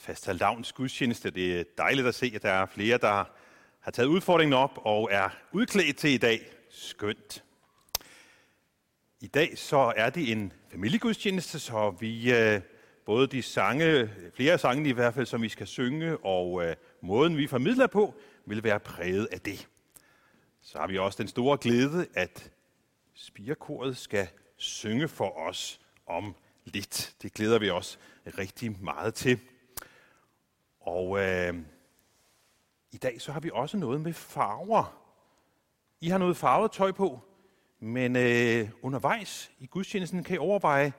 Fastalavns gudstjeneste. Det er dejligt at se, at der er flere, der har taget udfordringen op og er udklædt til i dag. Skønt. I dag så er det en familiegudstjeneste, så vi øh, både de sange, flere sange i hvert fald, som vi skal synge, og øh, måden vi formidler på, vil være præget af det. Så har vi også den store glæde, at spirekoret skal synge for os om lidt. Det glæder vi os rigtig meget til. Og øh, i dag så har vi også noget med farver. I har noget farvet tøj på, men øh, undervejs i gudstjenesten kan I overveje,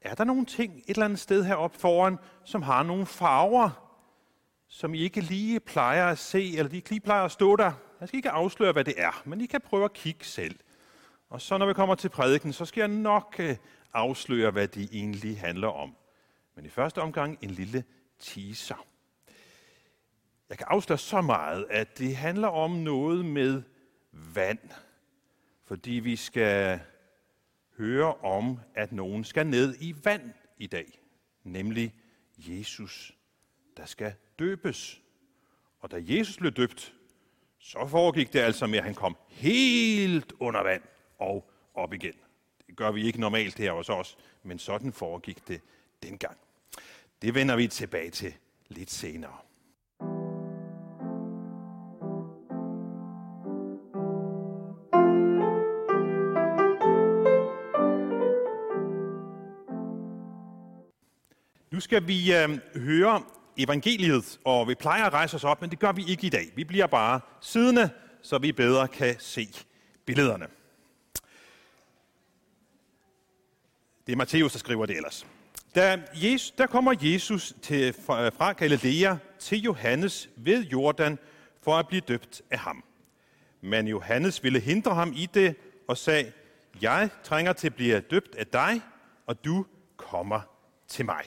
er der nogle ting et eller andet sted heroppe foran, som har nogle farver, som I ikke lige plejer at se, eller de ikke lige plejer at stå der? Jeg skal ikke afsløre, hvad det er, men I kan prøve at kigge selv. Og så når vi kommer til prædiken, så skal jeg nok øh, afsløre, hvad de egentlig handler om. Men i første omgang en lille teaser. Jeg kan afsløre så meget, at det handler om noget med vand. Fordi vi skal høre om, at nogen skal ned i vand i dag. Nemlig Jesus, der skal døbes. Og da Jesus blev døbt, så foregik det altså med, at han kom helt under vand og op igen. Det gør vi ikke normalt her hos os, men sådan foregik det dengang. Det vender vi tilbage til lidt senere. Nu skal vi øh, høre evangeliet, og vi plejer at rejse os op, men det gør vi ikke i dag. Vi bliver bare siddende, så vi bedre kan se billederne. Det er Matthæus, der skriver det ellers. Da Jesus, der kommer Jesus til, øh, fra Galilea til Johannes ved Jordan for at blive døbt af ham. Men Johannes ville hindre ham i det og sagde, jeg trænger til at blive døbt af dig, og du kommer til mig.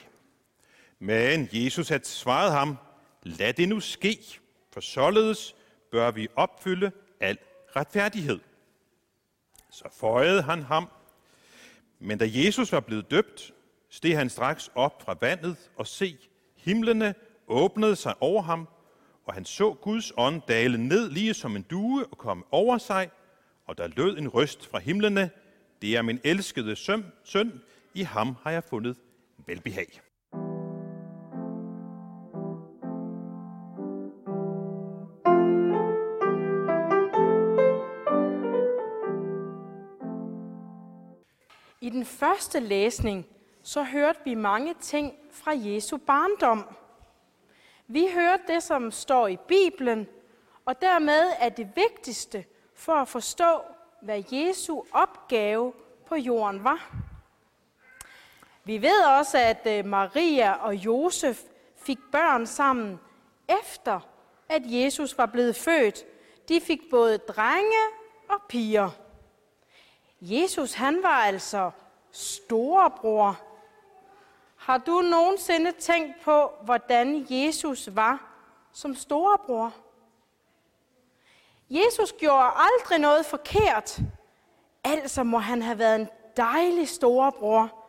Men Jesus havde svaret ham, lad det nu ske, for således bør vi opfylde al retfærdighed. Så føjede han ham. Men da Jesus var blevet døbt, steg han straks op fra vandet og se, himlene åbnede sig over ham, og han så Guds ånd dale ned lige som en due og komme over sig, og der lød en røst fra himlene, det er min elskede søn, søn, i ham har jeg fundet velbehag. Første læsning, så hørte vi mange ting fra Jesu barndom. Vi hørte det, som står i Bibelen, og dermed er det vigtigste for at forstå, hvad Jesu opgave på jorden var. Vi ved også, at øh, Maria og Josef fik børn sammen efter, at Jesus var blevet født. De fik både drenge og piger. Jesus han var altså storebror. Har du nogensinde tænkt på, hvordan Jesus var som storebror? Jesus gjorde aldrig noget forkert. Altså må han have været en dejlig storebror,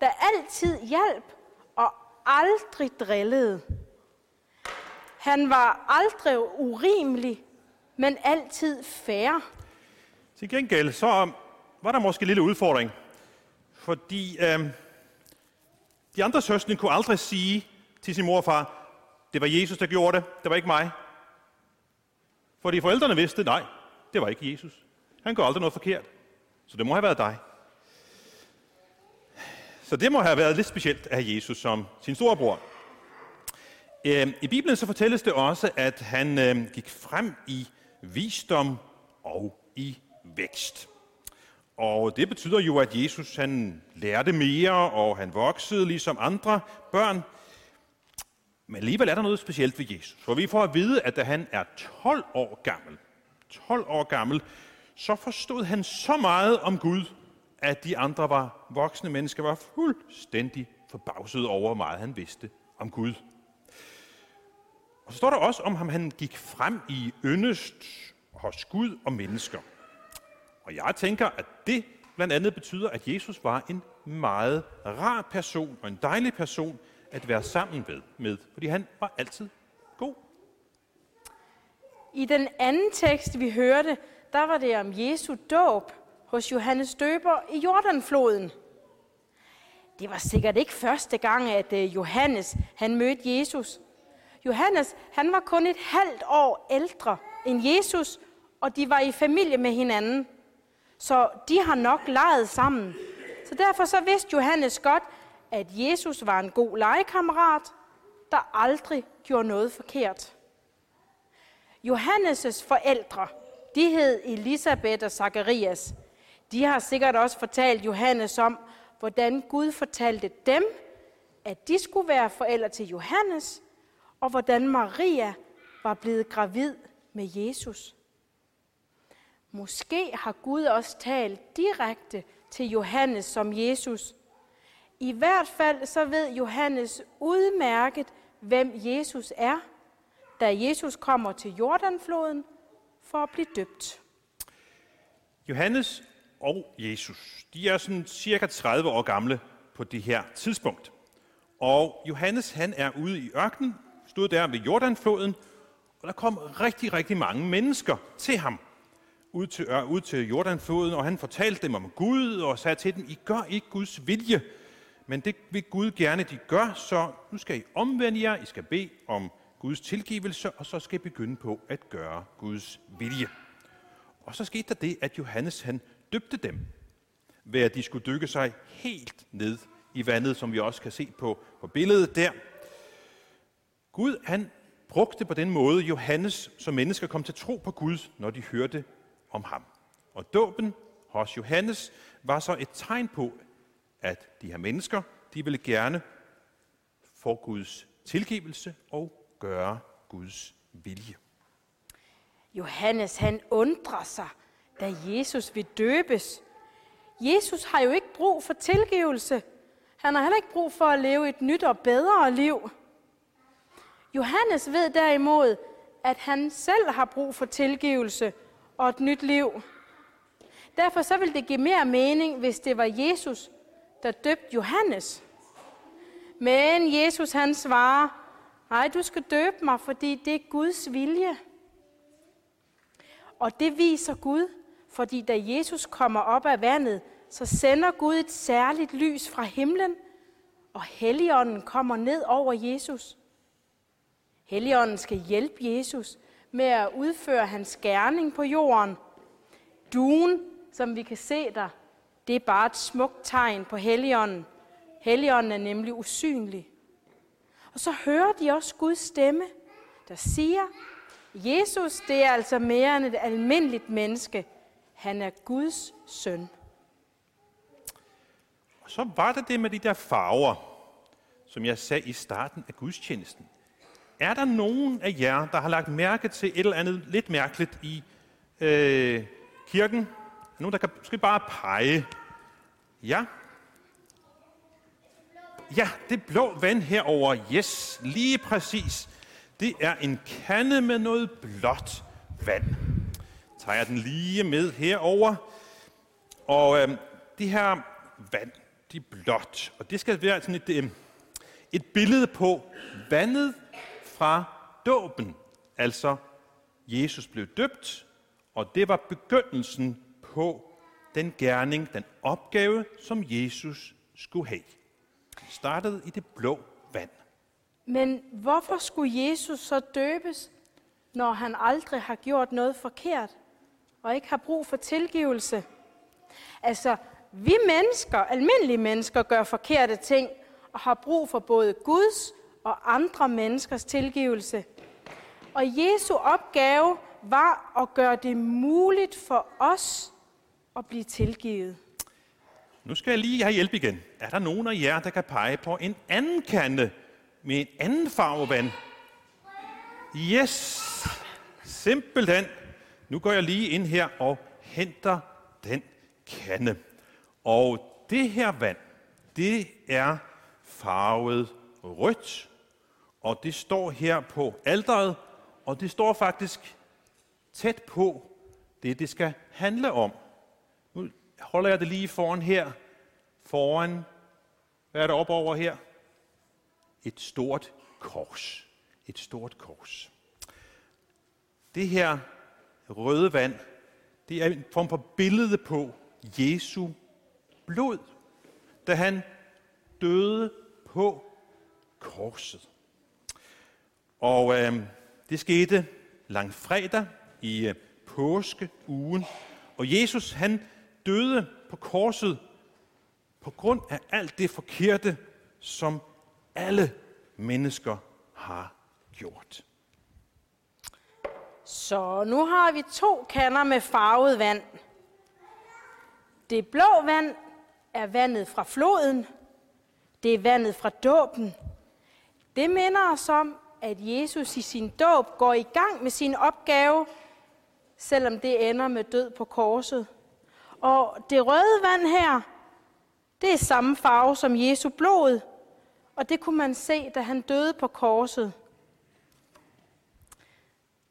der altid hjalp og aldrig drillede. Han var aldrig urimelig, men altid fair. Til gengæld så var der måske en lille udfordring. Fordi øh, de andre søskende kunne aldrig sige til sin mor og far, det var Jesus, der gjorde det, det var ikke mig. Fordi forældrene vidste, nej, det var ikke Jesus. Han gør aldrig noget forkert. Så det må have været dig. Så det må have været lidt specielt af Jesus som sin storebror. Øhm, I Bibelen så fortælles det også, at han øhm, gik frem i visdom og i vækst. Og det betyder jo, at Jesus han lærte mere, og han voksede ligesom andre børn. Men alligevel er der noget specielt ved Jesus. For vi får at vide, at da han er 12 år gammel, 12 år gammel, så forstod han så meget om Gud, at de andre var voksne mennesker, var fuldstændig forbavset over, hvor meget han vidste om Gud. Og så står der også om ham, han gik frem i yndest hos Gud og mennesker. Og jeg tænker, at det blandt andet betyder, at Jesus var en meget rar person og en dejlig person at være sammen med, med fordi han var altid god. I den anden tekst, vi hørte, der var det om Jesu dåb hos Johannes Døber i Jordanfloden. Det var sikkert ikke første gang, at øh, Johannes han mødte Jesus. Johannes han var kun et halvt år ældre end Jesus, og de var i familie med hinanden. Så de har nok leget sammen. Så derfor så vidste Johannes godt, at Jesus var en god legekammerat, der aldrig gjorde noget forkert. Johannes' forældre, de hed Elisabeth og Zacharias. De har sikkert også fortalt Johannes om, hvordan Gud fortalte dem, at de skulle være forældre til Johannes, og hvordan Maria var blevet gravid med Jesus. Måske har Gud også talt direkte til Johannes som Jesus. I hvert fald så ved Johannes udmærket, hvem Jesus er, da Jesus kommer til Jordanfloden for at blive døbt. Johannes og Jesus, de er sådan cirka 30 år gamle på det her tidspunkt. Og Johannes, han er ude i ørkenen, stod der ved Jordanfloden, og der kom rigtig, rigtig mange mennesker til ham ud til, øh, ud til Jordanfloden, og han fortalte dem om Gud og sagde til dem, I gør ikke Guds vilje, men det vil Gud gerne, de gør, så nu skal I omvende jer, I skal bede om Guds tilgivelse, og så skal I begynde på at gøre Guds vilje. Og så skete der det, at Johannes han døbte dem, ved at de skulle dykke sig helt ned i vandet, som vi også kan se på, på billedet der. Gud han brugte på den måde Johannes, som mennesker kom til tro på Gud, når de hørte om ham. Og dåben hos Johannes var så et tegn på, at de her mennesker, de ville gerne få Guds tilgivelse og gøre Guds vilje. Johannes han undrer sig, da Jesus vil døbes. Jesus har jo ikke brug for tilgivelse. Han har heller ikke brug for at leve et nyt og bedre liv. Johannes ved derimod, at han selv har brug for tilgivelse og et nyt liv. Derfor så ville det give mere mening, hvis det var Jesus, der døbte Johannes. Men Jesus han svarer, nej, du skal døbe mig, fordi det er Guds vilje. Og det viser Gud, fordi da Jesus kommer op af vandet, så sender Gud et særligt lys fra himlen, og Helligånden kommer ned over Jesus. Helligånden skal hjælpe Jesus med at udføre hans gerning på jorden. Duen, som vi kan se der, det er bare et smukt tegn på Helligånden. Helligånden er nemlig usynlig. Og så hører de også Guds stemme, der siger, Jesus, det er altså mere end et almindeligt menneske. Han er Guds søn. Og så var det det med de der farver, som jeg sagde i starten af gudstjenesten. Er der nogen af jer, der har lagt mærke til et eller andet lidt mærkeligt i øh, kirken? Nogen, der kan måske bare pege. Ja. Ja, det blå vand herover. Yes, lige præcis. Det er en kande med noget blåt vand. Tager jeg den lige med herover. Og øh, det her vand, det er blåt. Og det skal være sådan et, øh, et billede på vandet fra dåben. Altså, Jesus blev døbt, og det var begyndelsen på den gerning, den opgave, som Jesus skulle have. Det startede i det blå vand. Men hvorfor skulle Jesus så døbes, når han aldrig har gjort noget forkert og ikke har brug for tilgivelse? Altså, vi mennesker, almindelige mennesker, gør forkerte ting og har brug for både Guds og andre menneskers tilgivelse. Og Jesu opgave var at gøre det muligt for os at blive tilgivet. Nu skal jeg lige have hjælp igen. Er der nogen af jer, der kan pege på en anden kande med en anden farve vand. Yes, simpelthen. Nu går jeg lige ind her og henter den kande. Og det her vand, det er farvet rødt. Og det står her på alderet, og det står faktisk tæt på det, det skal handle om. Nu holder jeg det lige foran her. Foran, hvad er der op over her? Et stort kors. Et stort kors. Det her røde vand, det er en form for billede på Jesu blod, da han døde på korset. Og øh, det skete langfredag i øh, påskeugen. Og Jesus han døde på korset på grund af alt det forkerte, som alle mennesker har gjort. Så nu har vi to kander med farvet vand. Det blå vand er vandet fra floden. Det er vandet fra dåben. Det minder os om, at Jesus i sin dåb går i gang med sin opgave, selvom det ender med død på korset. Og det røde vand her, det er samme farve som Jesu blod, og det kunne man se, da han døde på korset.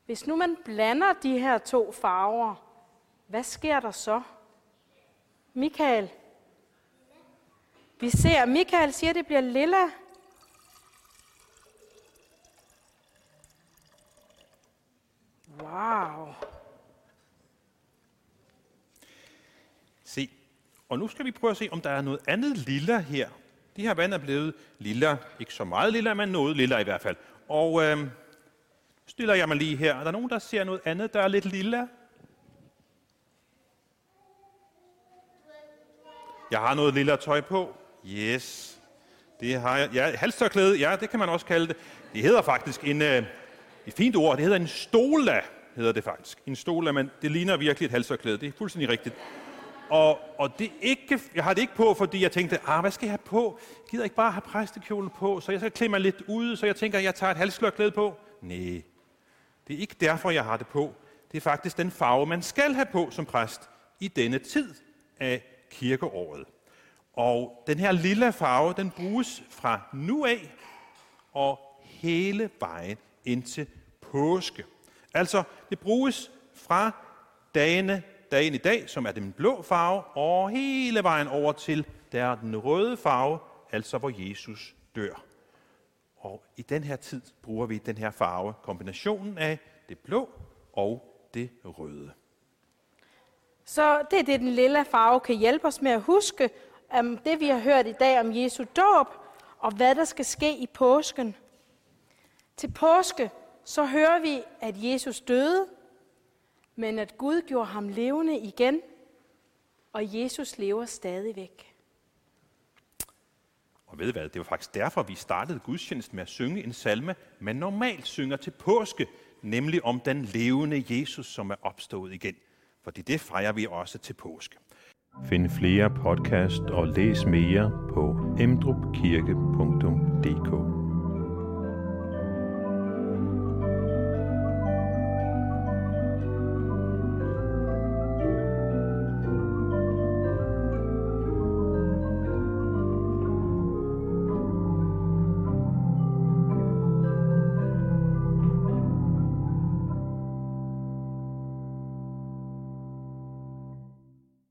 Hvis nu man blander de her to farver, hvad sker der så? Michael. Vi ser, Michael siger, at det bliver lilla. Wow. Se, og nu skal vi prøve at se, om der er noget andet lilla her. De her vand er blevet lilla. Ikke så meget lilla, men noget lilla i hvert fald. Og øh, stiller jeg mig lige her. Er der nogen, der ser noget andet, der er lidt lilla? Jeg har noget lilla tøj på. Yes. Det har jeg. Ja, halstørklæde, ja, det kan man også kalde det. Det hedder faktisk en, øh, et fint ord. Det hedder en stola, hedder det faktisk. En stola, men det ligner virkelig et halstørklæde. Det er fuldstændig rigtigt. Og, og det ikke, jeg har det ikke på, fordi jeg tænkte, ah, hvad skal jeg have på? Jeg gider ikke bare have præstekjolen på, så jeg skal klæde mig lidt ud, så jeg tænker, jeg tager et halsklæde på. Nej, det er ikke derfor, jeg har det på. Det er faktisk den farve, man skal have på som præst i denne tid af kirkeåret. Og den her lille farve, den bruges fra nu af og hele vejen indtil påske. Altså, det bruges fra dagene, dagen i dag, som er den blå farve, og hele vejen over til, der er den røde farve, altså hvor Jesus dør. Og i den her tid bruger vi den her farve, kombinationen af det blå og det røde. Så det er det, den lille farve kan hjælpe os med at huske, om det vi har hørt i dag om Jesu dåb, og hvad der skal ske i påsken. Til påske, så hører vi, at Jesus døde, men at Gud gjorde ham levende igen, og Jesus lever stadigvæk. Og ved hvad, det var faktisk derfor, vi startede gudstjenesten med at synge en salme, man normalt synger til påske, nemlig om den levende Jesus, som er opstået igen. Fordi det fejrer vi også til påske. Find flere podcast og læs mere på emdrupkirke.dk